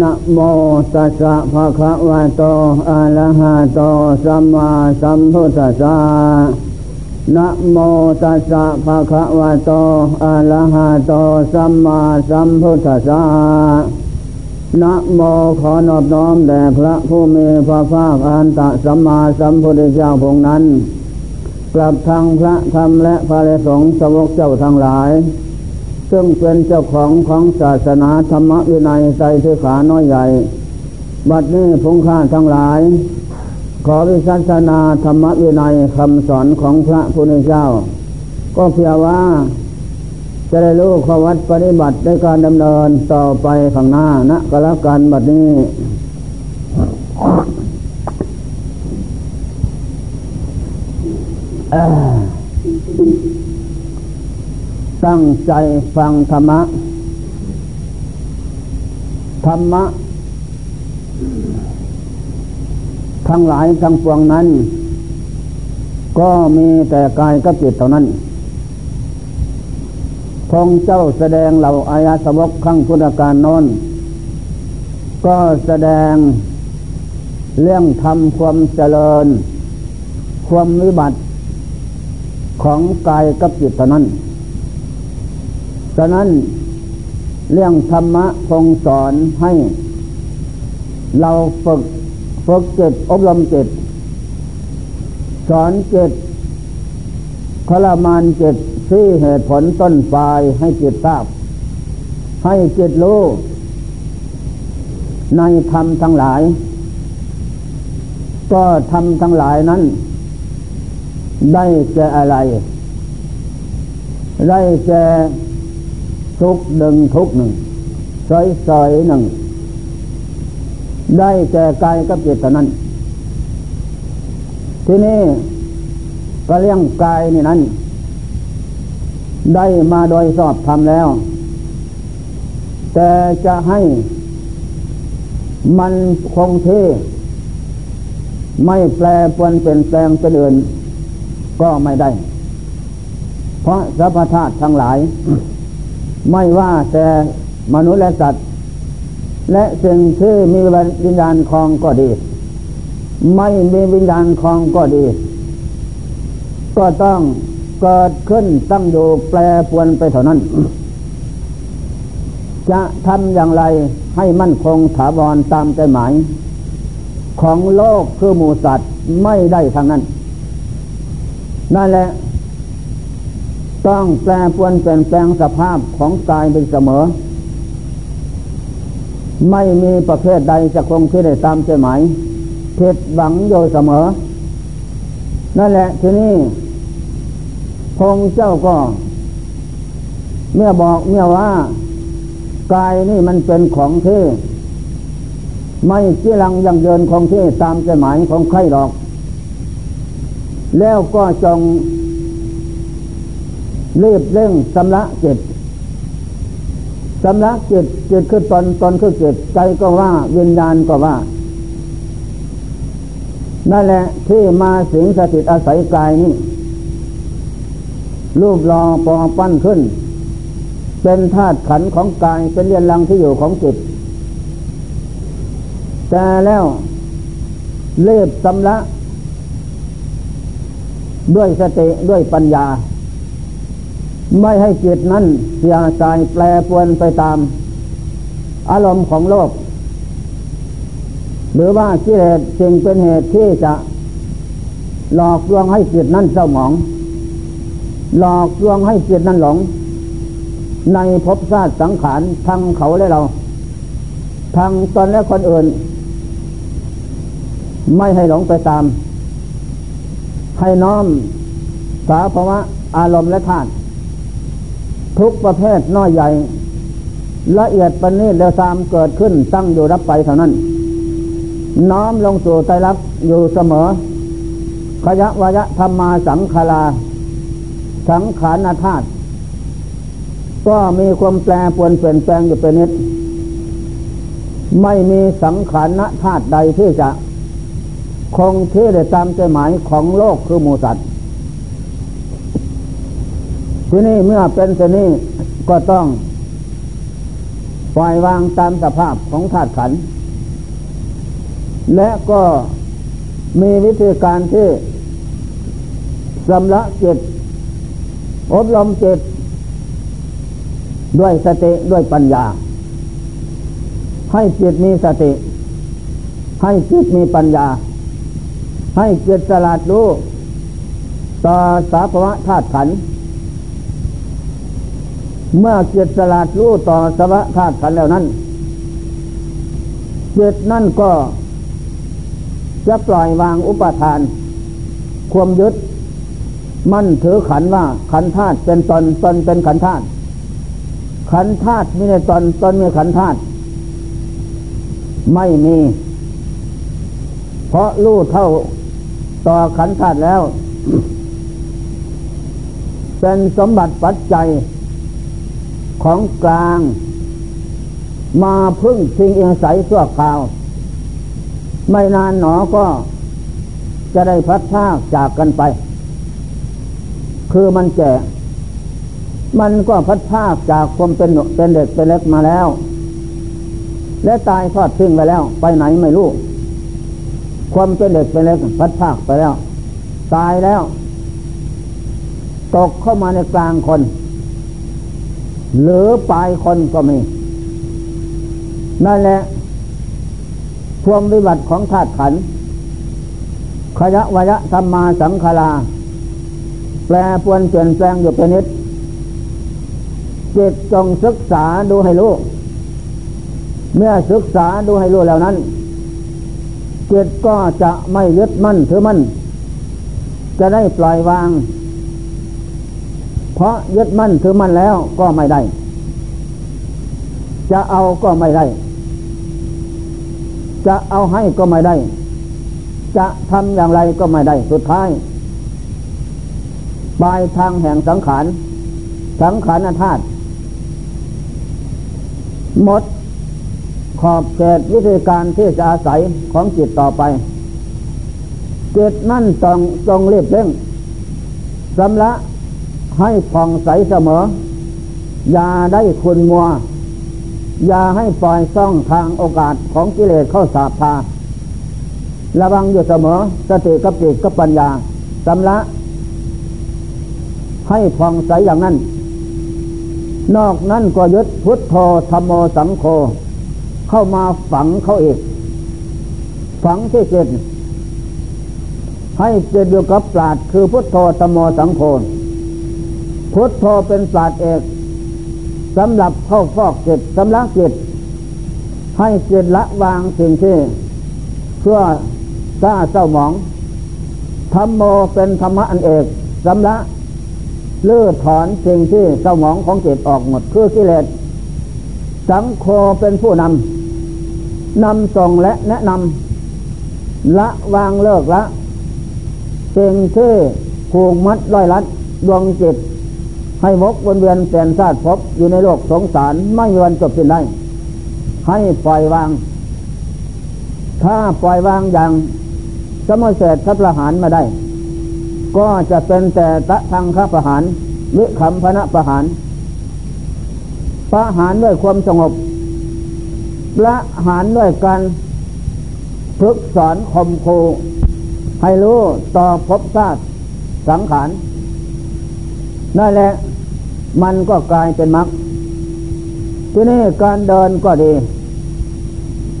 นะโมตัสสะภะคะวะโตอะระหะโตสัมมาสัมพุทธัสสะนะโมตัสสะภะคะวะโตอะระหะโตสัมมาสัมพุทธัสสะนะโมขอนอบน้อมแด่พระผู้มีพระภาคอันตะสัมมาสัมพุทธเจ้าพงนั้น กลับทางพระธรรมและพระสงฆ์สวกเจ้าทั้งหลาย ซึ่งเป็นเจ้าของของศาสนาธรรมวินัยใจเทขาน้อยใหญ่ บัดนี้พงค่าทั้งหลาย ขอวิสัชนาธรรมวินัยคำสอนของพระพุทธเจ้า ก็เพียงว่า จะได้รู้ข้อวัดปฏิบัติในการดำเนินต่อไปข้างหน้านะก็แล้วกันบัดนี้ ตั้งใจฟังธรรมะ ธรรมะ ทั้งหลายทั้งปวงนั้น ก็มีแต่กายกับจิตเท่านั้นพงเจ้าแสดงเหล่าอายาสวกขั้งพุทธการนอนก็แสดงเรื่องทำความเจริญ ความวิบัติของกายกับจิตเท่านั้น ฉะนั้นเรื่องธรรมะคงสอนให้ เราฝึกฝึกจิตอบรมจิตสอนจิตทรมานจิตที่เหตุผลต้นปลายให้จิตทราบ ให้จิตรู้ในธรรมทั้งหลาย ก็ทำทั้งหลายนั้น ได้แก่อะไร ได้แก่ ทุกหนึ่งทุกหนึ่งสอยสอยหนึ่ง ได้แก่กายกับจิตเท่านั้น ที่นี่ก็เรื่องกายนี่นั้น ได้มาโดยสอบทำแล้ว แต่จะให้มันคงที่ไม่แปลปวนเป็นแปลงเป็นอื่น ก็ไม่ได้ เพราะสัพพธาตุทั้งหลาย ไม่ว่าแต่มนุษย์และสัตว์ และสิ่งที่มีวิญญาณคลองก็ดี ไม่มีวิญญาณคลองก็ดี ก็ต้องเกิดขึ้นตั้งอยู่แปรปวนไปเท่านั้น จะทำอย่างไรให้มั่นคงถาวรตามใจหมาย ของโลกคือหมูสัตว์ไม่ได้ทางนั้น นั่นแหละ ต้องแปรปวนเปลี่ยนแปลงสภาพของกายเป็นเสมอ ไม่มีประเภทใดจะคงที่ได้ตามใจหมายผิดหวังโยเสมอ นั่นแหละทีนี้พงเจ้าก็ เมื่อบอกเมื่อว่ากายนี่มันเป็นของเท่ไม่เจีรังยังเดินของเท่ตามใจหมายของใครหรอก แล้วก็จง รีบเร่งสำละจิตสำละจิตจิตคือตนตนคือจิตใจก็ว่าวิญญาณก็ว่านั่นแหละที่มาสิงสถิตอาศัยกายนี้รูปรอปอปั้นขึ้น เป็นธาตุขันของกายเป็นเรียนรังที่อยู่ของจิต แต่แล้วเล็บสำละ ด้วยสติด้วยปัญญา ไม่ให้จิตนั้นเสียใจแปรปวนไปตาม อารมณ์ของโลก หรือว่ากิเลสจึงเป็นเหตุที่จะ หลอกลวงให้จิตนั้นเศร้าหมอง หลอกลวงให้จิตนั้นหลง ในภพชาติสังขารทั้งเขาและเรา ทั้งตนและคนอื่น ไม่ให้หลงไปตาม ให้น้อมสาภาวะอารมณ์และธาตุ ทุกประเภทน้อยใหญ่ ละเอียดปณีตแล้วตามเกิดขึ้นตั้งอยู่รับไปเท่านั้น น้อมลงสู่ใจรับอยู่เสมอ ขยะวยะธรรมาสังคาราสังขารธาตุก็มีความแปรปวนเปลี่ยนแปลงอยู่เป็นนิด ไม่มีสังขารธาตุใดที่จะ คงที่ได้ตามใจหมายของโลกคือหมูสัตว์ ที่นี่เมื่อเป็นเช่นนี้ก็ต้อง ปล่อยวางตามสภาพของธาตุขัน และก็มีวิธีการที่สำละจิตอบรมจิต ด้วยสติด้วยปัญญา ให้จิตมีสติ ให้จิตมีปัญญา ให้จิตสลาดรู้ต่อสาภวะธาตุขัน เมื่อจิตสลาดรู้ต่อสภาวะธาตุขันแล้วนั้นจิตนั่นก็จะปล่อยวางอุปทาน ความยึด มั่นถือขันว่าขันธาตุเป็นตนตนเป็นขันธาตุขันธาตุมีในตนตนมีขันธาตุไม่มี เพราะรู้เท่าต่อขันธาตุแล้ว เป็นสมบัติปัจจัย ของกลาง มาพึ่งสิ่งเอียงใสชั่วคราว ไม่นานหนอก็จะได้พัดพากจากกันไป คือมันแก่ มันก็พัดภาคจากความเป็นเป็นเด็กเป็นเล็กมาแล้ว และตายทอดทิ้งไปแล้ว ไปไหนไม่รู้ ความเป็นเด็กเป็นเล็กพัดภาคไปแล้ว ตายแล้ว ตกเข้ามาในกลางคน หรือปลายคนก็มี นั่นแหละพวงวิบัติของธาตุขันขยะวยะธรรมาสังขาราแปลปวนเปลี่ยนแปลงอยู่เป็นนิดจิตจงศึกษาดูให้รู้ เมื่อศึกษาดูให้รู้แล้วนั้นจิตก็จะไม่ยึดมั่นถือมั่น จะได้ปล่อยวาง เพราะยึดมั่นถือมั่นแล้วก็ไม่ได้ จะเอาก็ไม่ได้ จะเอาให้ก็ไม่ได้ จะทำอย่างไรก็ไม่ได้ สุดท้ายปลายทางแห่งสังขาร สังขารธาตุหมดขอบเขตวิธีการที่จะอาศัยของจิตต่อไป จิตนั่นต้องจงรีบเร่งสำละ ให้ผ่องใสเสมอ อย่าได้คุณมัว อย่าให้ปล่อยซ่องทางโอกาสของกิเลสเข้าสาบพาระวังอยู่เสมอ สติกับจิตกับปัญญาสำละ ให้ผ่องใสอย่างนั้น นอกนั้นก็ยึดพุทโธธรรมโมสังโฆเข้ามาฝังเขาอีก ฝังที่เจ็ดให้เจ็ดอยู่กับปราดคือพุทโธธรรมโมสังโฆ พุทโธเป็นปราดเอกสำหรับเข้าฟอกจิตสำลักจิตให้จิตละวางสิ่งที่เพื่อกล้าเศร้าหมองธรรมโมเป็นธรรมะอันเอกสำลักเลื่อถอนสิ่งที่สมองของจิตออกหมดคือกิเลสสังโฆเป็นผู้นำนำส่งและแนะนำละวางเลิกละสิ่งที่ผูกมัดร้อยลัดดวงจิต ให้วกวนเวียนแสนชาติพบอยู่ในโลกสงสารไม่มีวันจบสิ้นได้ ให้ปล่อยวาง ถ้าปล่อยวางอย่างสมเสร็จทัพละหารมาได้ ก็จะเป็นแต่ตะทางคประหารวิขำพนะประหาร ประหารด้วยความสงบประหารด้วยการฝึกสอนคมโคให้รู้ต่อภพชาติสังขาร นั่นแหละ มันก็กลายเป็นมรรคที่นี่การเดินก็ดี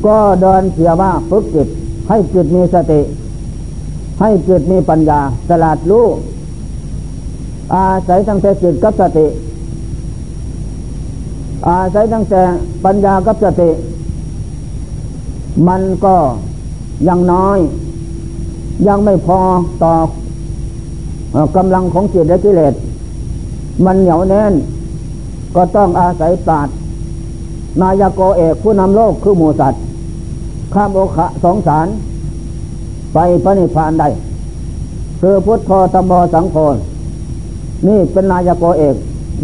ก็เดินเสียว่าฝึกจิต ให้จิตมีสติ ให้จิตมีปัญญาสลาดรู้อาศัยตั้งแต่จิตกับสติ อาศัยตั้งแต่ปัญญากับสติ มันก็ยังน้อย ยังไม่พอต่อกำลังของจิตและกิเลส มันเหนียวแน่น ก็ต้องอาศัยปราดนายโกเอกผู้นำโลกคือหมูสัตว์ ข้ามโอคะสองสาร ไปพระนิพพานได้ คือพุทธธรรมสังโฆนี่เป็นนายโกเอก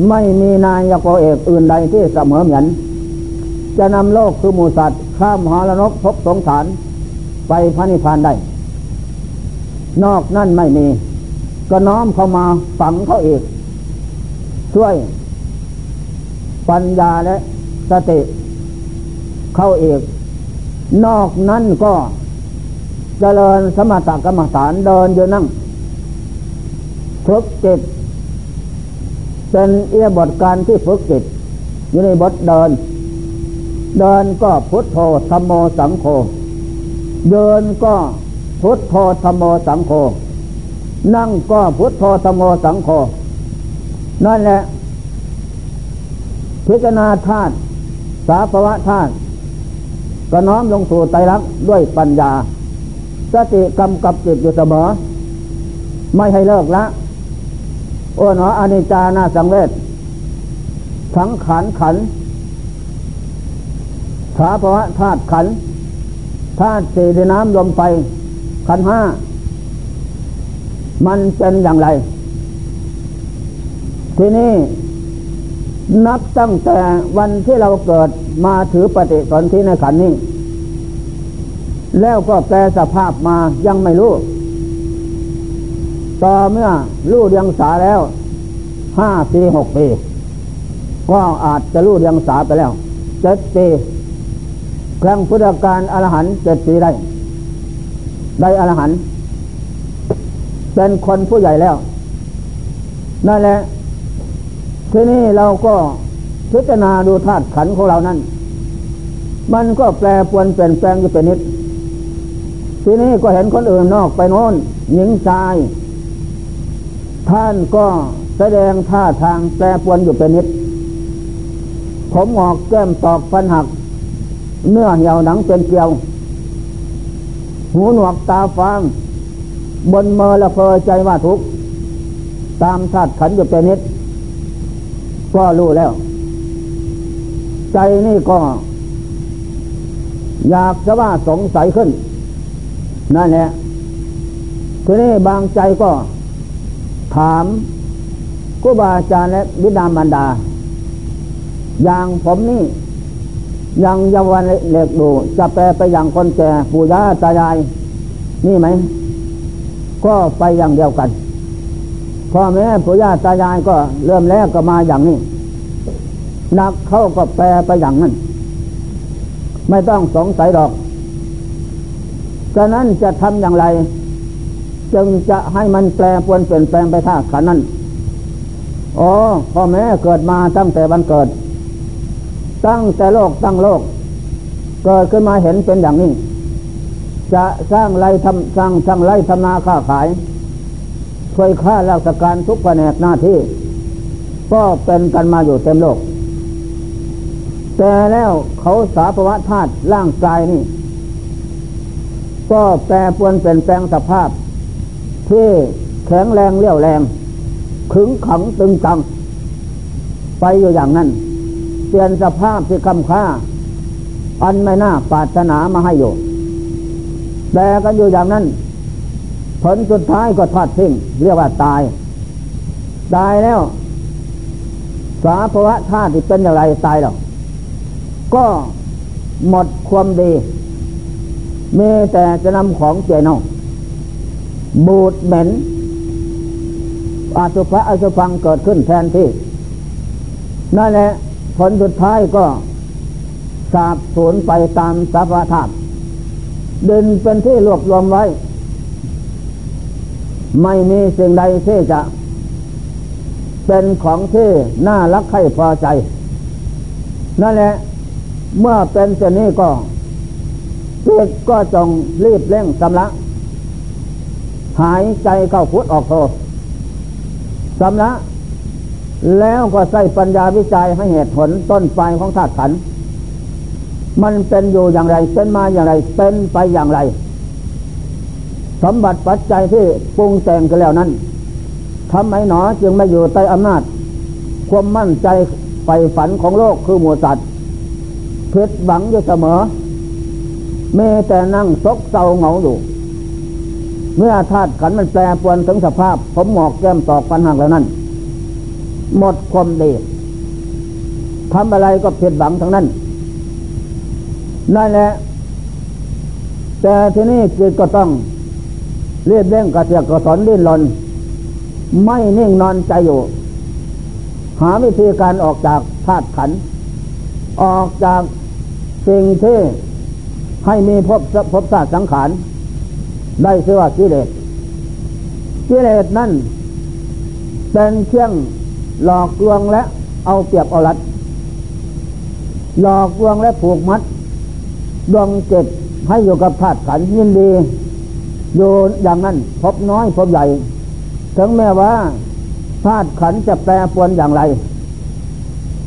ไม่มีนายโกเอกอื่นใดที่เสมอเหมือน จะนำโลกคือหมูสัตว์ ข้ามหารนกพบสงสาร ไปพระนิพพานได้ นอกนั่นไม่มี ก็น้อมเข้ามาฝังเขาเอก ช่วย ปัญญาและสติ เข้าเอกนอกนั้นก็เจริญสมถกรรมฐานเดินอยู่นั่งฝึกจิตเป็นเอียบทการที่ฝึกจิตอยู่ในบทเดิน เดินก็พุทโธธรรมโมสังโฆเดินก็พุทโธธรรมโมสังโฆนั่งก็พุทโธธรรมโมสังโฆ นั่นแหละพิจารณาธาตุสาภวะธาตุก็น้อมลงสู่ไตรลักษณ์ด้วยปัญญา สติกำกับจิตอยู่เสมอ ไม่ให้เลิกละ โอ้หนออนิจานาสังเวชสังขารขันสาภวะธาตุขันธาตุสี่ในน้ำลมไฟขันห้า มันเป็นอย่างไร ทีนี้นับตั้งแต่วันที่เราเกิดมาถือปฏิสนธิในขันนี้ แล้วก็แปลสภาพมายังไม่รู้ ต่อเมื่อรู้เดียงสาแล้วห้าปีหกปีก็อาจจะรู้เดียงสาไปแล้วเจ็ดปีครั้งพุทธการอรหันเจ็ดปีได้ ได้อรหันเป็นคนผู้ใหญ่แล้ว นั่นแหละ ทีนี้เราก็พิจารณาดูธาตุขันของเรานั้น มันก็แปรปวนเปลี่ยนแปลงอยู่เป็นนิด ทีนี้ก็เห็นคนอื่นนอกไปโน้น หญิงชาย ท่านก็แสดงท่าทางแปรปวนอยู่เป็นนิด ผมหอกแก้มตอกฟันหัก เนื้อเหี่ยวหนังเป็นเกลียว หูหนวกตาฟาง บนเมอละเพอใจว่าทุกตามธาตุขันอยู่เป็นนิด ก็รู้แล้ว ใจนี่ก็ อยากจะว่าสงสัยขึ้น นั่นแหละทีนี้บางใจก็ ถามกูบาอาจารย์และบิดามารดา อย่างผมนี่ยังยาวันเล็กดูจะแปลไปอย่างคนแก่ปู่ย่าตายาย นี่ไหม ก็ไปอย่างเดียวกัน พ่อแม่ปู่ย่าตายายก็เริ่มแรกก็มาอย่างนี้นักเข้าก็แปลไปอย่างนั้น ไม่ต้องสงสัยหรอกฉะนั้นจะทำอย่างไร จึงจะให้มันแปลปวนเปลี่ยนแปลงไปท่าขันนั้นอ๋อพ่อแม่เกิดมาตั้งแต่วันเกิด ตั้งแต่โลกตั้งโลก เกิดขึ้นมาเห็นเป็นอย่างนี้ จะสร้างไรทำสร้างสร้างไรทำนาค้าขาย ช่วยค่าราชการทุกแผนกหน้าที่ ก็เป็นกันมาอยู่เต็มโลก แต่แล้วเขาสาภวะธาตุร่างกายนี่ ก็แปรปวนเปลี่ยนแปลงสภาพ ที่แข็งแรงเลี้ยวแรง ขึงขังตึงตัง ไปอยู่อย่างนั้น เปลี่ยนสภาพที่คำค่า อันไม่น่าปรารถนามาให้อยู่แต่กันอยู่อย่างนั้น ผลสุดท้ายก็ทอดทิ้งเรียกว่าตาย ตายแล้ว สาภวะธาตุเป็นอย่างไรตายแล้วก็หมดความดี เมแต่จะนำของเจนองบูดเหม็นอาสุภะอาสุฟังเกิดขึ้นแทนที่ นั่นแหละผลสุดท้ายก็สาบสูญไปตามสภาวะธาตุดินเป็นที่รวบรวมไว้ ไม่มีสิ่งใดที่จะ เป็นของที่น่ารักใครพอใจ นั่นแหละ เมื่อเป็นเช่นนี้ก็จิตก็จงรีบเร่งสำละหายใจเข้าพุทออกโทสำละแล้วก็ใส่ปัญญาวิจัยให้เหตุผลต้นปลายของธาตุขัน มันเป็นอยู่อย่างไร เป็นมาอย่างไร เป็นไปอย่างไร สมบัติปัจจัยที่ปรุงแต่งกันแล้วนั้นทำไมหนอจึงไม่อยู่ใต้อำนาจ ความมั่นใจไปฝันของโลกคือหมูสัตว์ผิดหวังอยู่เสมอเมแต่นั่งซกเศร้าเหงาอยู่ เมื่อธาตุขันมันแปรปวนถึงสภาพ ผมหมอกแก้มตอกฟันหักแล้วนั่นหมดความดีทำอะไรก็ผิดหวังทั้งนั้น นั่นแหละ แต่ที่นี้จิตก็ต้อง เรียบเร่งกระเทียกกระสอนดิ้นรนไม่นิ่งนอนใจอยู่ หาวิธีการออกจากธาตุขัน ออกจากสิ่งที่ให้มีพบพบศาสตร์สังขาร ได้ชื่อว่ากิเลสกิเลสนั่นเป็นเครื่องหลอกลวงและเอาเปรียบเอารัดหลอกลวงและผูกมัดดวงเจ็บให้อยู่กับธาตุขันยินดี อยู่อย่างนั้นพบน้อยพบใหญ่ ถึงแม้ว่าธาตุขันจะแปรปวนอย่างไร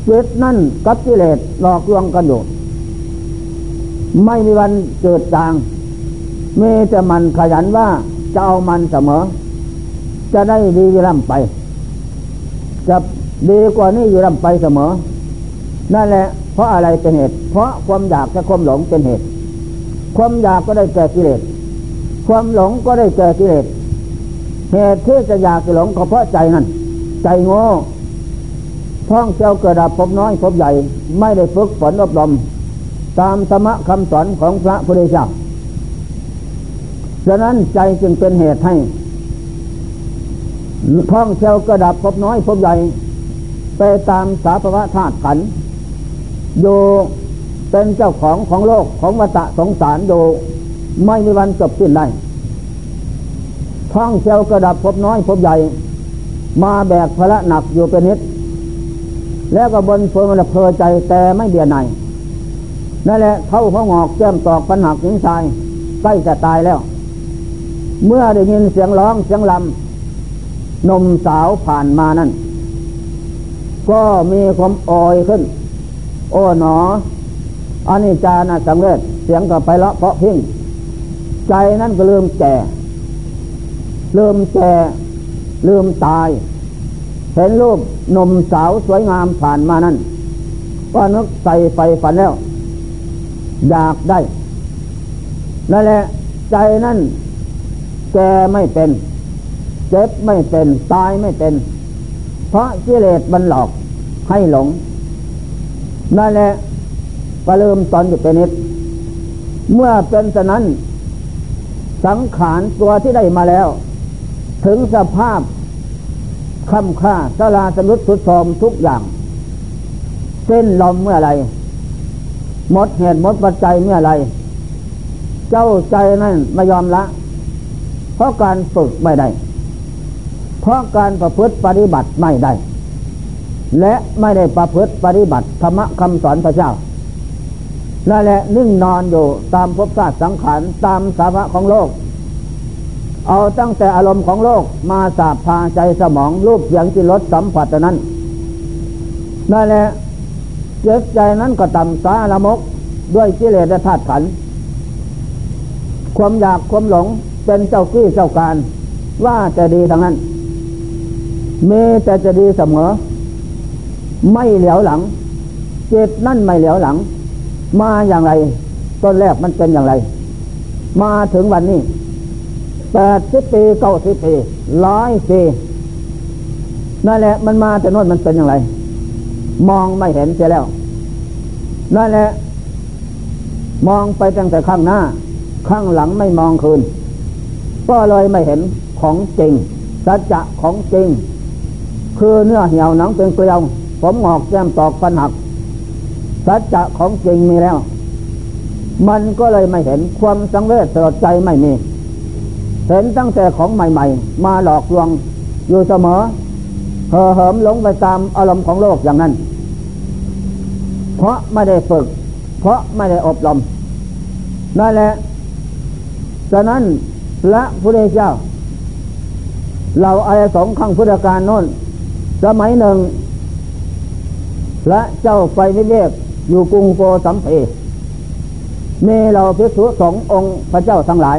จิตนั่นกับกิเลสหลอกลวงกันอยู่ ไม่มีวันเกิดจางมีแต่มันขยันว่าจะเอามันเสมอ จะได้ดีอยู่ร่ำไป จะดีกว่านี้อยู่ร่ำไปเสมอ นั่นแหละ เพราะอะไรเป็นเหตุ เพราะความอยากและความหลงเป็นเหตุ ความอยากก็ได้แก่กิเลส ความหลงก็ได้แก่กิเลสเหตุที่จะอยากหลงก็เพราะใจนั่นใจโง่ท่องเที่ยวเกิดดับพบน้อยพบใหญ่ ไม่ได้ฝึกฝนอบรม ตามธรรมะคำสอนของพระพุทธเจ้าฉะนั้นใจจึงเป็นเหตุให้ท่องเที่ยวกระดับพบน้อยพบใหญ่ ไปตามสาภวะธาตุขันอยู่เป็นเจ้าของของโลกของวัฏสงสารอยู่ ไม่มีวันจบสิ้นได้ท่องเที่ยวกระดับพบน้อยพบใหญ่ มาแบกภาระหนักอยู่เป็นนิด แล้วก็บนเฟืมันเพอใจแต่ไม่เบียดในนั่นแหละเท่าหัวงอกแก้มตอกปัญหักหิงชายใกล้จะตายแล้ว เมื่อได้ยินเสียงร้องเสียงลำนมสาวผ่านมานั่น ก็มีความออยขึ้น โอ้หนออันนี้จานะสำเร็จเสียงก็ไปละเพราะพิ้ง ใจนั่นก็ลืมแก่ลืมแก่ลืมตาย เห็นรูปนมสาวสวยงามผ่านมานั่นก็นึกใส่ไฟฝันแล้ว อยากได้นั่นแหละใจนั่นแก่ไม่เป็น เจ็บไม่เป็น ตายไม่เป็น เพราะกิเลสมันหลอกให้หลง นั่นแหละก็เริ่มตอนอยู่เป็นนิด เมื่อเป็นฉะนั้น สังขารตัวที่ได้มาแล้ว ถึงสภาพคำค่าสลาสมุดสุดทอมทุกอย่าง เส้นลมเมื่อไรหมดเหตุหมดปัจจัยเมื่อไรเจ้าใจนั่นไม่ยอมละ เพราะการฝึกไม่ได้ เพราะการประพฤติปฏิบัติไม่ได้ และไม่ได้ประพฤติปฏิบัติธรรมคำสอนพระเจ้า นั่นแหละนิ่งนอนอยู่ตามภพชาติสังขารตามสาภะของโลก เอาตั้งแต่อารมณ์ของโลกมาสาบพาใจสมองรูปเสียงจิรสสัมผัสนั้นนั่นแหละเจ็บใจนั้นก็ต่ำสาละมกด้วยกิเลสธาตุขัน ความอยากความหลงเป็นเจ้ากี้เจ้าการ ว่าจะดีทางนั้นเมแต่จะดีเสมอ ไม่เหลียวหลังเจตนั่นไม่เหลียวหลัง มาอย่างไร ต้นแรกมันเป็นอย่างไร มาถึงวันนี้แปดสิบปีเก้าสิบปีร้อยปีนั่นแหละมันมาแต่นวนมันเป็นอย่างไร มองไม่เห็นเสียแล้วนั่นแหละมองไปตั้งแต่ข้างหน้า ข้างหลังไม่มองคืน ก็เลยไม่เห็นของจริงสัจจะของจริง คือเนื้อเหี่ยวหนังเป็นเกลียว ผมหอกแก้มตอกฟันหัก สัจจะของจริงมีแล้ว มันก็เลยไม่เห็นความสังเวชสลดใจไม่มี เห็นตั้งแต่ของใหม่ ๆ มาหลอกลวงอยู่เสมอเห่อเหิมหลงไปตามอารมณ์ของโลกอย่างนั้น เพราะไม่ได้ฝึก เพราะไม่ได้อบรมนั่นแหละฉะนั้นพระพุทธเจ้า เราอายสองข้างพุทธการโน้น สมัยหนึ่งพระเจ้าไฟวิเวก อยู่กรุงโกสัมเพมีเราพิสุสององค์พระเจ้าทั้งหลาย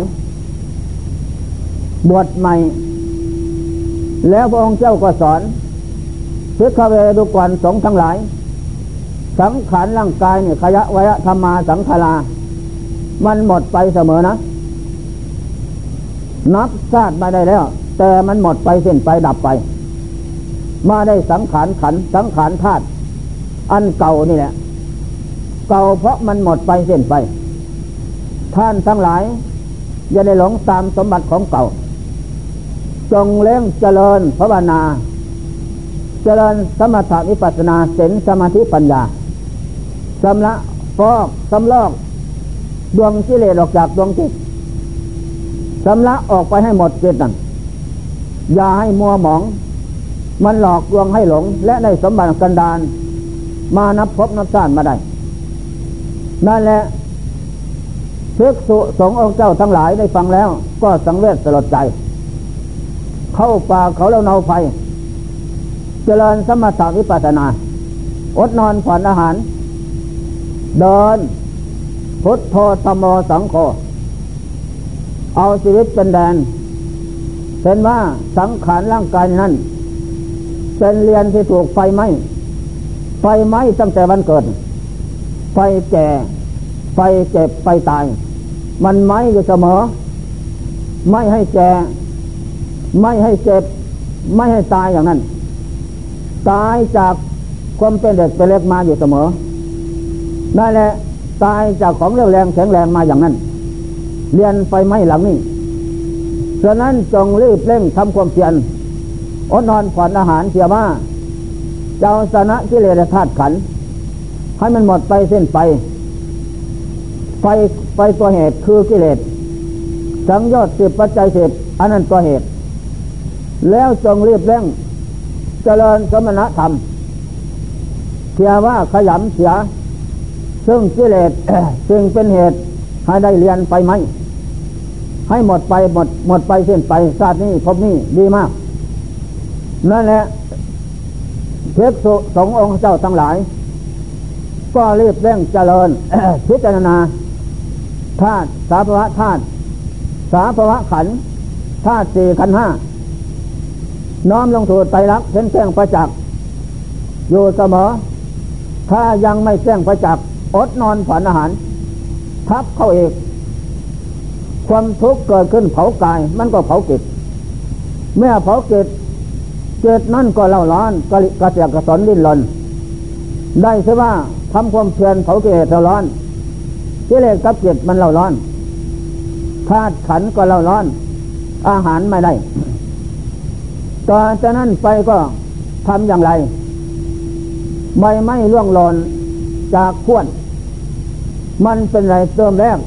บวชใหม่ แล้วพระองค์เจ้าก็สอนพิฆเวดุกวนสงทั้งหลาย สังขารร่างกายเนี่ยขยะวยธรรมาสังขารามันหมดไปเสมอนะ นับชาติมาได้แล้ว แต่มันหมดไปเส้นไปดับไป มาได้สังขารขันสังขารธาตุอันเก่านี่แหละ เก่าเพราะมันหมดไปเส้นไป ท่านทั้งหลาย อย่าได้หลงตามสมบัติของเก่า จงเล่งเจริญภาวนา เจริญสมถะวิปัสนาเสนสมาธิปัญญาสำละฟอกสำลอก ดวงกิเลสออกจากดวงจิตสำละออกไปให้หมดจิตนั่นอย่าให้มัวหมอง มันหลอกลวงให้หลง และได้สมบัติกันดานมานับพบนับชาติมาได้ นั่นแหละภิกษุสงฆ์องค์เจ้าทั้งหลายได้ฟังแล้ว ก็สังเวชสลดใจ เข้าป่าเขาแล้วเนาไฟ เจริญสมถะวิปัสนา อดนอนผ่อนอาหาร เดิน พุทโธธรรมโอสังโฆเอาชีวิตเป็นแดนเป็นว่าสังขารร่างกายนั้น เป็นเรียนที่ถูกไฟไหม้ไฟไหม้ตั้งแต่วันเกิด ไฟแก่ไฟเจ็บไฟตาย มันไหม้อยู่เสมอ ไม่ให้แก่ ไม่ให้เจ็บ ไม่ให้ตายอย่างนั้น ตายจากความเป็นเด็กเป็นเล็กมาอยู่เสมอนั่นแหละตายจากของเร็วแรงแข็งแรงมาอย่างนั้น เรียนไฟไหม้หลังนี้ฉะนั้นจงรีบเร่งทำความเพียรอดนอนผ่อนอาหารเสียว่าเจ้าสนะกิเลสธาตุขัน ให้มันหมดไปเส้นไปไฟไฟตัวเหตุคือกิเลสสังยอดสิบปัจจัยสิบอันนั้นตัวเหตุ แล้วจงรีบเร่งเจริญสมณธรรมเสียว่าขยำเสีย ซึ่งกิเลสซึ่งเป็นเหตุให้ได้เรียนไปไหม ให้หมดไปหมดหมดไปเส้นไปชาตินี้พบนี้ดีมาก นั่นแหละเพกสุสงองค์เจ้าทั้งหลาย ก็รีบเร่งเจริญพิจารณาธาตุสาภวะธาตุสาภวะขันธาตุสี่ขันห้าน้อมลงถูไตรลักษณ์เห็นแจ้งประจักษ์อยู่เสมอ ถ้ายังไม่แจ้งประจักษ์อดนอนผ่อนอาหาร ทับเข้าเอกความทุกข์เกิดขึ้นเผากายมันก็เผาจิตเมื่อเผาจิตจิตนั่นก็เล่าร้อนกระกระเสียกระสนดิ้นรนได้ใช่ว่า ทำความเพียรเผากิเลสเราร้อนกิเลสกับจิตมันเล่าร้อนธาตุขันก็เล่าร้อน อาหารไม่ได้ต่อจากนั้นไปก็ทำอย่างไรใบไม้ร่วงหล่นจากขวน มันเป็นไรเติมแรก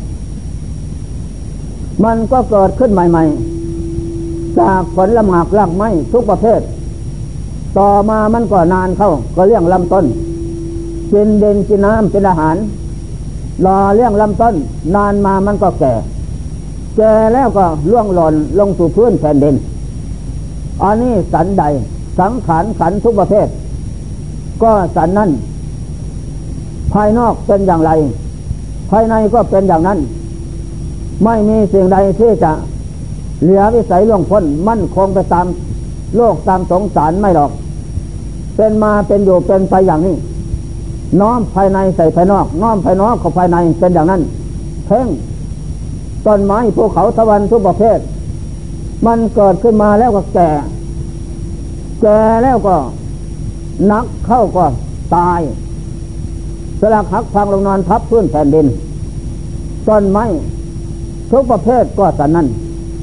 มันก็เกิดขึ้นใหม่ๆ จากผลละหมากรากไม้ทุกประเภท ต่อมามันก็นานเข้า ก็เลี้ยงลำต้น กินเด่นกินน้ำเป็นอาหารรอเลี้ยงลำต้น นานมามันก็แก่ แก่แล้วก็ล่วงหล่นลงสู่พื้นแผ่นดิน อันนี้สันใด สังขารขันทุกประเภท ก็สันนั้น ภายนอกเป็นอย่างไร ภายในก็เป็นอย่างนั้น ไม่มีสิ่งใดที่จะเหลือวิสัยล่วงพ้นมั่นคงไปตามโลกตามสงสารไม่หรอก เป็นมาเป็นอยู่เป็นไปอย่างนี้ น้อมภายในใส่ภายนอก น้อมภายนอกเข้าภายในเป็นอย่างนั้นเพ่งต้นไม้ภูเขาทวันทุกประเภท มันเกิดขึ้นมาแล้วก็แก่ แก่แล้วก็นักเข้าก็ตายสลักหักพังลงนอนทับพื้นแผ่นดินต้นไม้ทุกประเภทก็สันนั้น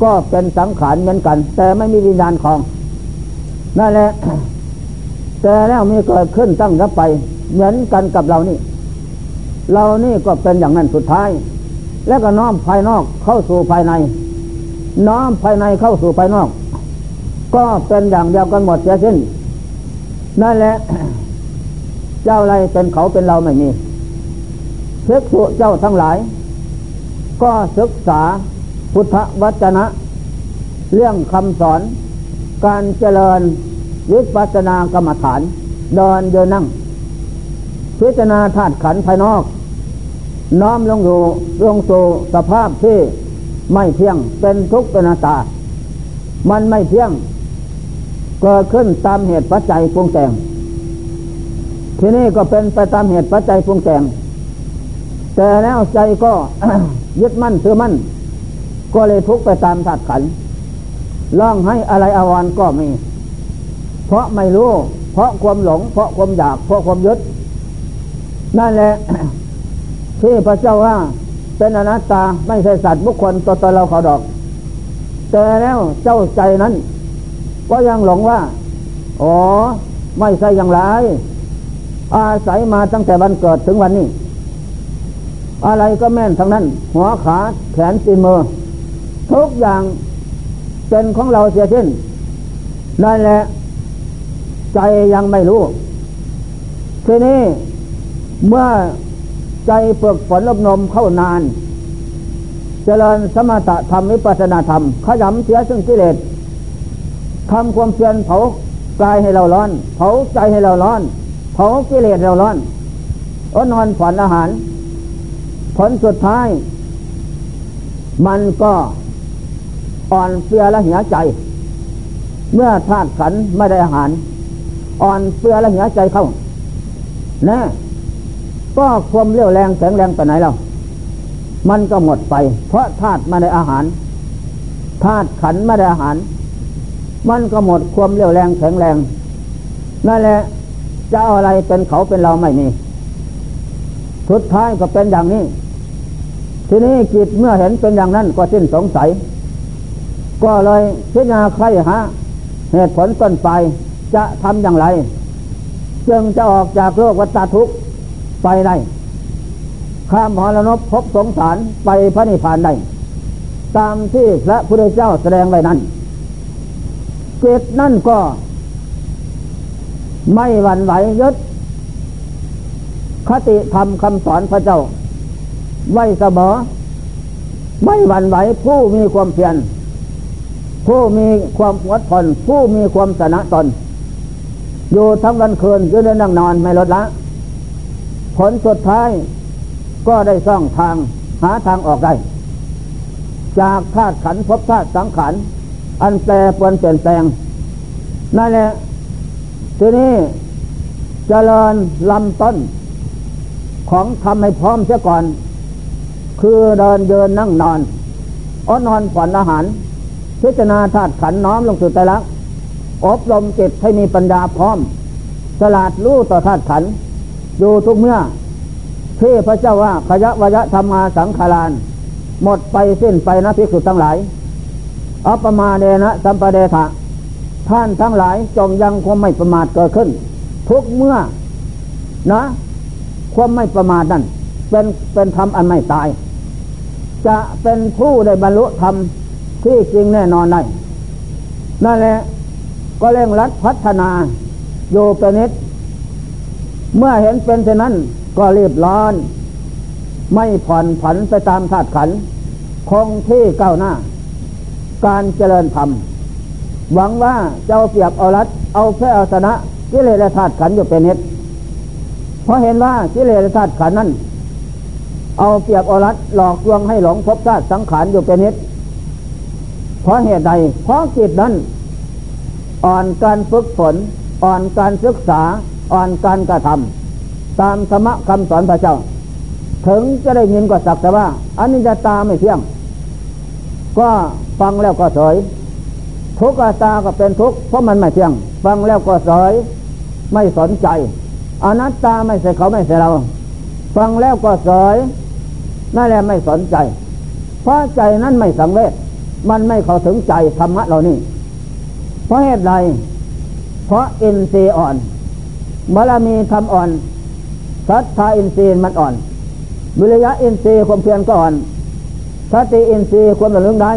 ก็เป็นสังขารเหมือนกัน แต่ไม่มีวิญญาณของนั่นแหละ แต่แล้วมีเกิดขึ้นตั้งรับไป เหมือนกันกับเรานี่ เรานี่ก็เป็นอย่างนั้นสุดท้าย แล้วก็น้อมภายนอกเข้าสู่ภายใน น้อมภายในเข้าสู่ภายนอก ก็เป็นอย่างเดียวกันหมดเสียสิ้นนั่นแหละ เจ้าอะไรเป็นเขาเป็นเราไม่มีเช็คสุเจ้าทั้งหลาย ก็ศึกษาพุทธวจนะ เรื่องคำสอน การเจริญ วิปัสสนากรรมฐาน เดินเดินนั่ง พิจารณาธาตุขันภายนอก น้อมลงอยู่ลงสู่สภาพที่ไม่เที่ยงเป็นทุกข์เป็นนาตา มันไม่เที่ยงเกิดขึ้นตามเหตุปัจจัยปรุงแต่ง ที่นี่ก็เป็นไปตามเหตุปัจจัยปรุงแต่ง แต่แล้วใจก็ยึดมั่นถือมั่น ก็เลยทุกข์ไปตามธาตุขันร้องให้อะไรอาวรก็มี เพราะไม่รู้ เพราะความหลง เพราะความอยาก เพราะความยึด นั่นแหละที่พระเจ้าว่า เป็นอนัตตาไม่ใช่สัตว์บุคคลตัวตนเราเขาดอก แต่แล้วเจ้าใจนั้น ก็ยังหลงว่า อ๋อ ไม่ใช่อย่างไร อาศัยมาตั้งแต่วันเกิดถึงวันนี้ อะไรก็แม่นทั้งนั้น หัวขาแขนตีนมือ ทุกอย่างเป็นของเราเสียสิ้นนั่นแหละ ใจยังไม่รู้ ทีนี้เมื่อใจฝึกฝนอบรมเข้านาน เจริญสมถะธรรมวิปัสนาธรรม ขยำเสียซึ่งกิเลสทำความเพียรเผากายให้เราร้อน เผาใจให้เราร้อน เผากิเลสเราร้อนอนอนฝันอาหาร ผลสุดท้าย มันก็อ่อนเปลือและเหียใจ เมื่อธาตุขันไม่ได้อาหาร อ่อนเปลือและเหียใจเข้าน่ก็ความเรี่ยวแรงแข็งแรงไปไหนแล้ว มันก็หมดไป เพราะธาตุไม่ได้อาหารธาตุขันไม่ได้อาหาร มันก็หมดความเรี่ยวแรงแข็งแรงนั่นแหละจะเอาอะไรเป็นเขาเป็นเราไม่มีสุดท้ายก็เป็นอย่างนี้ ทีนี้จิตเมื่อเห็นเป็นอย่างนั้นก็สิ้นสงสัย ก็เลยพิจารณาใครหาเหตุผลต้นไป จะทำอย่างไร จึงจะออกจากโลกวัฏทุกข์ไปได้ ข้ามหรนบพบสงสารไปพระนิพพานได้ ตามที่พระพุทธเจ้าแสดงไว้นั้นจิตนั่นก็ ไม่หวั่นไหวยึดคติธรรมคำสอนพระเจ้า ไว้เสมอไม่หวั่นไหวผู้มีความเพียรผู้มีความอดทนผู้มีความสนะตน อยู่ทั้งวันคืนยืนนั่งนอนไม่ลดละ ผลสุดท้ายก็ได้ซ่องทางหาทางออกได้ จากธาตุขันพบธาตุสังขารอันแปรปวนเปลี่ยนแปลง นั่นแหละทีนี้จเจริญลำต้น ของทำให้พร้อมเสียก่อน คือเดินเดินนั่งนอนอ้อนอนผ่อนอาหาร พิจารณาธาตุขันน้อมลงสู่ใจลัก อบรมจิตให้มีปัญญาพร้อมสลาดรู้ต่อธาตุขันอยู่ทุกเมื่อที่พระเจ้าว่าขยะวยะธรรมาสังขารานหมดไปสิ้นไปนะพิสุทั้งหลายอัปมาเดนะสัมปเดทะท่านทั้งหลายจงยังความไม่ประมาทเกิดขึ้น ทุกเมื่อนะ ความไม่ประมาทนั่นเป็นเป็นธรรมอันไม่ตาย จะเป็นผู้ได้บรรลุธรรมที่จริงแน่นอนได้นั่นแหละ ก็เร่งรัดพัฒนาโยเป็นนิดเมื่อเห็นเป็นเช่นนั้นก็รีบร้อน ไม่ผ่อนผันไปตามธาตุขันคงที่ก้าวหน้า การเจริญธรรม หวังว่าเจ้าเปียบเอารัดเอาแค่เอาชนะกิเลสธาตุขันอยู่เป็นนิดเพราะเห็นว่ากิเลสธาตุขันนั้นเอาเปรียบอรัดหลอกลวงให้หลงพบธาตุสังขารอยู่เป็นนิดเพราะเหตุใดเพราะจิตนั้น อ่อนการฝึกฝน อ่อนการศึกษา อ่อนการกระทำตามธรรมคำสอนพระเจ้า ถึงจะได้ยินก็สักแต่ว่าอันนี้จะตาไม่เที่ยง ก็ฟังแล้วก็สอยทุกขตาก็เป็นทุกข์เพราะมันไม่เที่ยง ฟังแล้วก็สอยไม่สนใจอนัตตาไม่ใช่เขาไม่ใช่เรา ฟังแล้วก็สอยนั่นแหละไม่สนใจ เพราะใจนั้นไม่สังเวชมันไม่เข้าถึงใจธรรมะเรานี่ เพราะเหตุใด เพราะอินทรีย์อ่อนบารมีทำอ่อนศรัทธาอินทรีย์มันอ่อนวิริยะอินทรีย์ความเพียรก็อ่อนสติอินทรีย์ความระลึกได้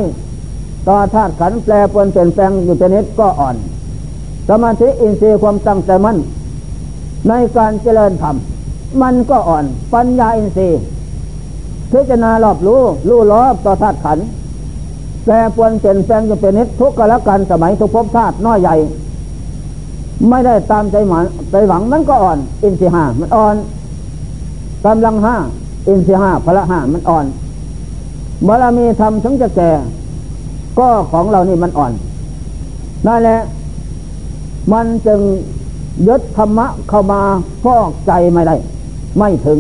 ต่อธาตุขันแปรปวนเปลี่ยนแปลงอยู่เป็นนิดก็อ่อน สมาธิอินทรีย์ความตั้งใจมั่นในการเจริญธรรมมันก็อ่อน ปัญญาอินทรีย์พิจารณารอบรู้รู้รอบต่อธาตุขัน แปรปวนเปลี่ยนแปลงจะเป็นนิดทุกข์กละกันสมัยทุกภพธาตุน้อยใหญ่ ไม่ได้ตามใจหมันใจหวังมันก็อ่อน อินทรีห้ามันอ่อนกำลังห้าอินทรีห้าพละห้ามันอ่อนบารมีทำถึงจะแก่ ก็ของเรานี่มันอ่อนนั่นแหละมันจึงยึดธรรมะเข้ามาฟอกใจไม่ได้ ไม่ถึง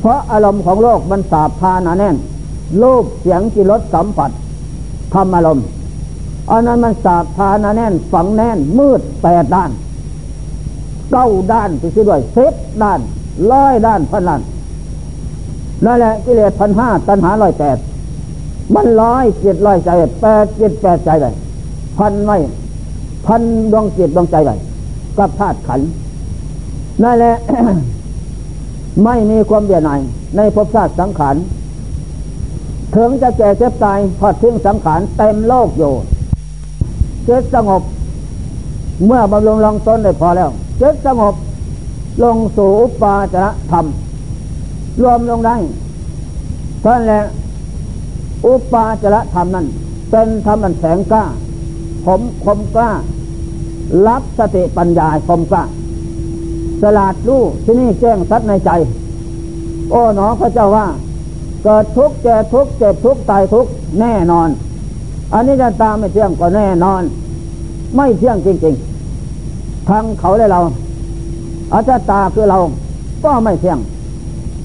เพราะอารมณ์ของโลกมันสาบพานาแน่น รูปเสียงกิรสสัมผัสธรรมอารมณ์อันนั้นมันสาบพานาแน่นฝังแน่นมืดแปดด้านเก้าด้านที่ด้วยเซตด้านร้อยด้านพันล้านนั่นแหละกิเลสพันห้าตัณหาร้อยแปดมันร้อยเจ็ดร้อยใจแปดเจ็ดแปดใจเลยพันไม่พันดวงจิตดวงใจเลยกับธาตุขันนั่นแหละ ไม่มีความเบียดหน่ายในภพชาติสังขาร ถึงจะแก่เจ็บตายพอทิ้งสังขารเต็มโลกอยู่เจ็ดสงบ เมื่อบำรุงลองต้นได้พอแล้วเจ็ดสงบ ลงสู่อุปาจารธรรม รวมลงได้ท่านแหละอุปาจารธรรมนั้น เป็นธรรมันแสงกล้า ผมคมกล้า รับสติปัญญาคมกล้าสลาดรู้ที่นี่แจ้งสัตในใจ โอ้หนอพระเจ้าว่า เกิดทุกข์แก่ทุกข์เจ็บทุกข์ตายทุกข์แน่นอน อันนี้จะตามไม่เที่ยงก็แน่นอน ไม่เที่ยงจริงๆทั้งเขาและเราอาจตาคือเราก็ไม่เที่ยง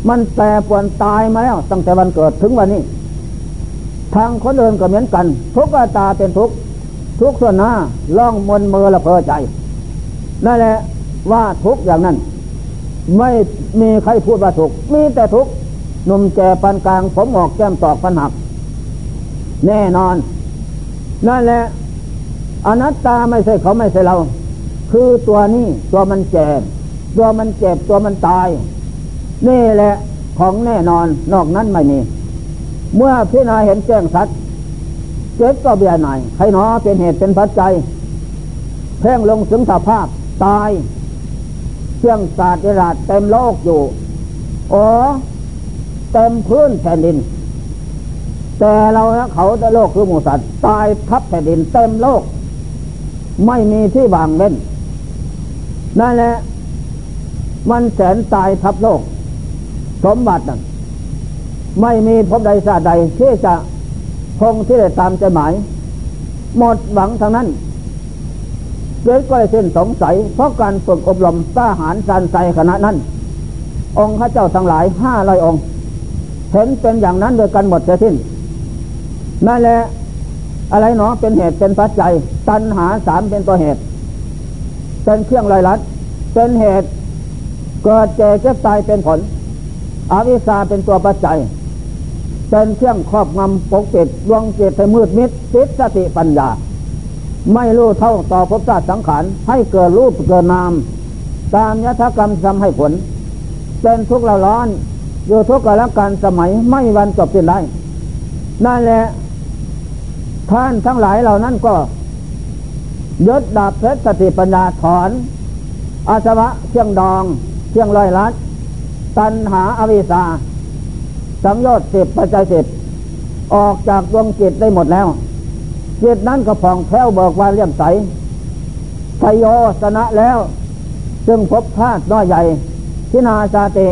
มันแปรปวนตายมาแล้วตั้งแต่วันเกิดถึงวันนี้ ทางคนเดินก็เหมือนกัน ทุกข์ตาเป็นทุกข์ทุกส่วนหน้าล่องมนมือละเพอใจนั่นแหละว่าทุกอย่างนั้น ไม่มีใครพูดว่าทุกมีแต่ทุก หนุ่มแก่ปันกลาง ผมออกแก้มตอกปันหัก แน่นอน นั่นแหละอนัตตาไม่ใช่เขาไม่ใช่เรา คือตัวนี้ตัวมันแก่ตัวมันเจ็บตัวมันตาย นี่แหละของแน่นอนนอกนั้นไม่มี เมื่อพิจารณาเห็นแจ้งสัตว์เจ็บก็เบียหน่อยใครหนอเป็นเหตุเป็นปัจจัยเพ่งลงถึงสภาพตายเครื่องศาสตร์ราดเต็มโลกอยู่อ๋อ เต็มพื้นแผ่นดิน แต่เรานะเขาแต่โลกคือหมูสัตว์ตายทับแผ่นดินเต็มโลก ไม่มีที่บางเล่นนั่นแหละมันแสนตายทับโลก สมบัตินั่นไม่มีพบใดชาติใดที่จะคงที่ได้ตามใจหมาย หมดหวังทางนั้นเกิดก็เลยเส้นสงสัย เพราะการฝึกอบรมทหารสันใสขณะนั้น องค์พระเจ้าทั้งหลายห้าร้อยองค์ เห็นเป็นอย่างนั้นโดยกันหมดเสียสิ้นนั่นแหละอะไรเนาะเป็นเหตุเป็นปัจจัย ตัณหาสามเป็นตัวเหตุ เป็นเครื่องลอยลัด เป็นเหตุเกิดเจ็บเจ็บตายเป็นผล อวิชชาเป็นตัวปัจจัย เป็นเครื่องครอบงำปกปิดดวงจิตให้มืดมิดติดสติปัญญา ไม่รู้เท่าต่อภพชาติสังขารให้เกิดรูปเกิดนาม ตามยถกรรมทำให้ผล เป็นทุกข์ละร้อน อยู่ทุกข์กละการสมัยไม่วันจบสิ้นได้นั่นแหละท่านทั้งหลายเหล่านั้นก็ยศดาบเพชรสติปัญญาถอน อาสวะเชียงดองเชียงลอยลัด ตันหาอวิสาสังโยชน์สิบปัจจัยสิบออกจากดวงจิตได้หมดแล้ว จิตนั้นก็ผ่องแผ้วเบิกบานเลี่ยมใสทยโยสนะแล้ว ซึ่งพบธาตุน้อยใหญ่ทินาสาติ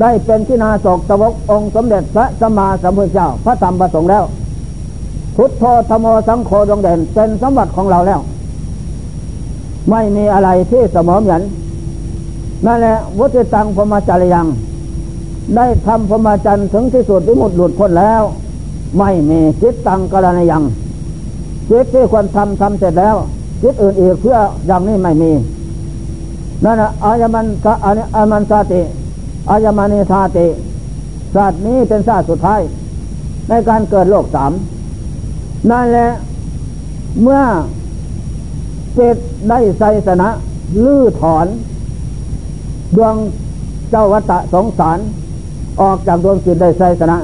ได้เป็นทินาศกสวกองค์สมเด็จพระสัมมาสัมพุทธเจ้าพระธรรมประสงค์แล้ว พุทโธธโมสังโฆดวงเด่นเป็นสมบัติของเราแล้ว ไม่มีอะไรที่สมอเหมือนนั่นแหละวุฒิตังพมจารยัง ได้ทำพมจันถึงที่สุดที่หมดหลุดพ้นแล้ว ไม่มีจิตตังกรณยังจิตที่ควรทำทำเสร็จแล้วจิตอื่นอีกเพื่ออย่างนี้ไม่มีนั่นนะอายมันอามันสาติ อายมานิธาติศาสตร์นี้เป็นศาสตร์สุดท้าย ในการเกิดโลกสามนั่นแหละเมื่อจิตได้ไสสนะลื้อถอนดวงเจ้าวัตะสงสาร ออกจากดวงจิตได้ไสสนะ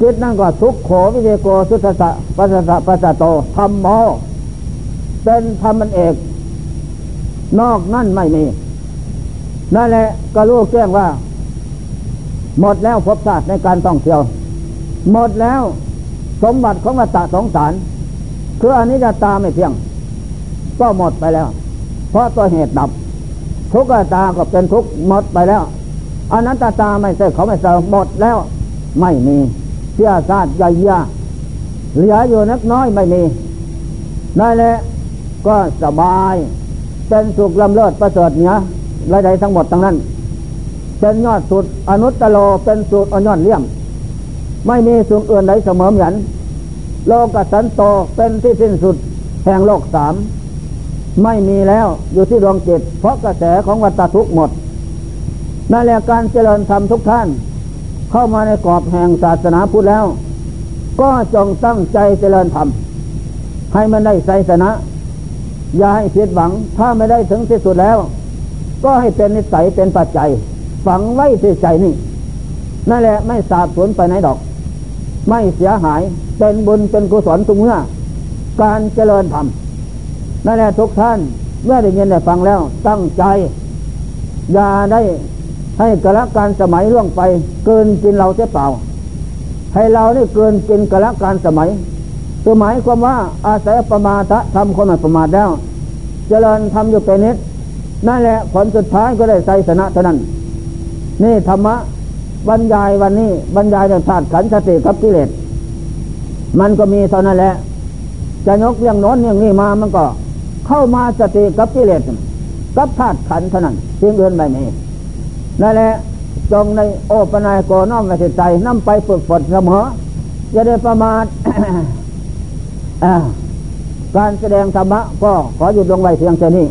จิตนั่นก็ทุกโขวิเวโกสุทธะปัสสะปัสสะโตธรรมโมเป็นธรรมมันเอก นอกนั่นไม่มี นั่นแหละก็รู้แจ้งว่า หมดแล้วพบชาติในการต้องเที่ยว หมดแล้วสมบัติของวัตสงสารคืออันนี้จะตาไม่เพียง ก็หมดไปแล้ว เพราะตัวเหตุดับ ทุกตาก็เป็นทุกหมดไปแล้วอันนั้นตาตาไม่ใช่เขาไม่ใช่หมดแล้ว ไม่มีเสียศาสตร์ใหญ่ยาเหลืออยู่นักน้อยไม่มีนั่นแหละก็สบาย เป็นสุขลำเลิศประเสริฐเนี้ยรายใดทั้งหมดทั้งนั้น เป็นยอดสุดอนุตตโลเป็นสุดอยอดเลี่ยม ไม่มีสุขอื่นใดเสมอเหมือนโลกสันโตเป็นที่สิ้นสุดแห่งโลกสามไม่มีแล้วอยู่ที่ดวงจิต เพราะกระแสของวัตทุกหมดนั่นแหละการเจริญธรรมทุกท่าน เข้ามาในกรอบแห่งศาสนาพุทธแล้ว ก็จงตั้งใจเจริญธรรมให้มันได้ไสสนะ อย่าให้ผิดหวัง ถ้าไม่ได้ถึงที่สุดแล้ว ก็ให้เป็นนิสัยเป็นปัจจัย ฝังไว้ที่ใจนี่นั่นแหละไม่สาบสูญไปไหนดอก ไม่เสียหายเป็นบุญเป็นกุศลทุกเมื่อ การเจริญธรรมนั่นแหละทุกท่านเมื่อได้ยินได้ฟังแล้วตั้งใจ อย่าได้ให้กระการสมัยล่วงไป เกินกินเราเสียเปล่า ให้เราได้เกินกินกระการสมัยคือหมายความว่าอาศัยประมาททำคนไม่ประมาทแล้ว เจริญทำอยู่เป็นนิดนั่นแหละผลสุดท้ายก็ได้ใจชนะเท่านั้น นี่ธรรมะบรรยายวันนี้บรรยายเรื่องธาตุขันธ์สติกับกิเลสมันก็มีเท่านั้นแหละ จะยกเรื่องโน้นเรื่องนี้มามันก็ เข้ามาสติกับกิเลสกับธาตุขันธ์เท่านั้นเพียงเอื่นไม่มีนั่นแหละจงในโอปนายโกน้อมในใจนำไปฝึกฝนเสมอจะได้ประมาทการแสดงธรรมะก็ขอหยุดลงไว้เพียงแค่านี้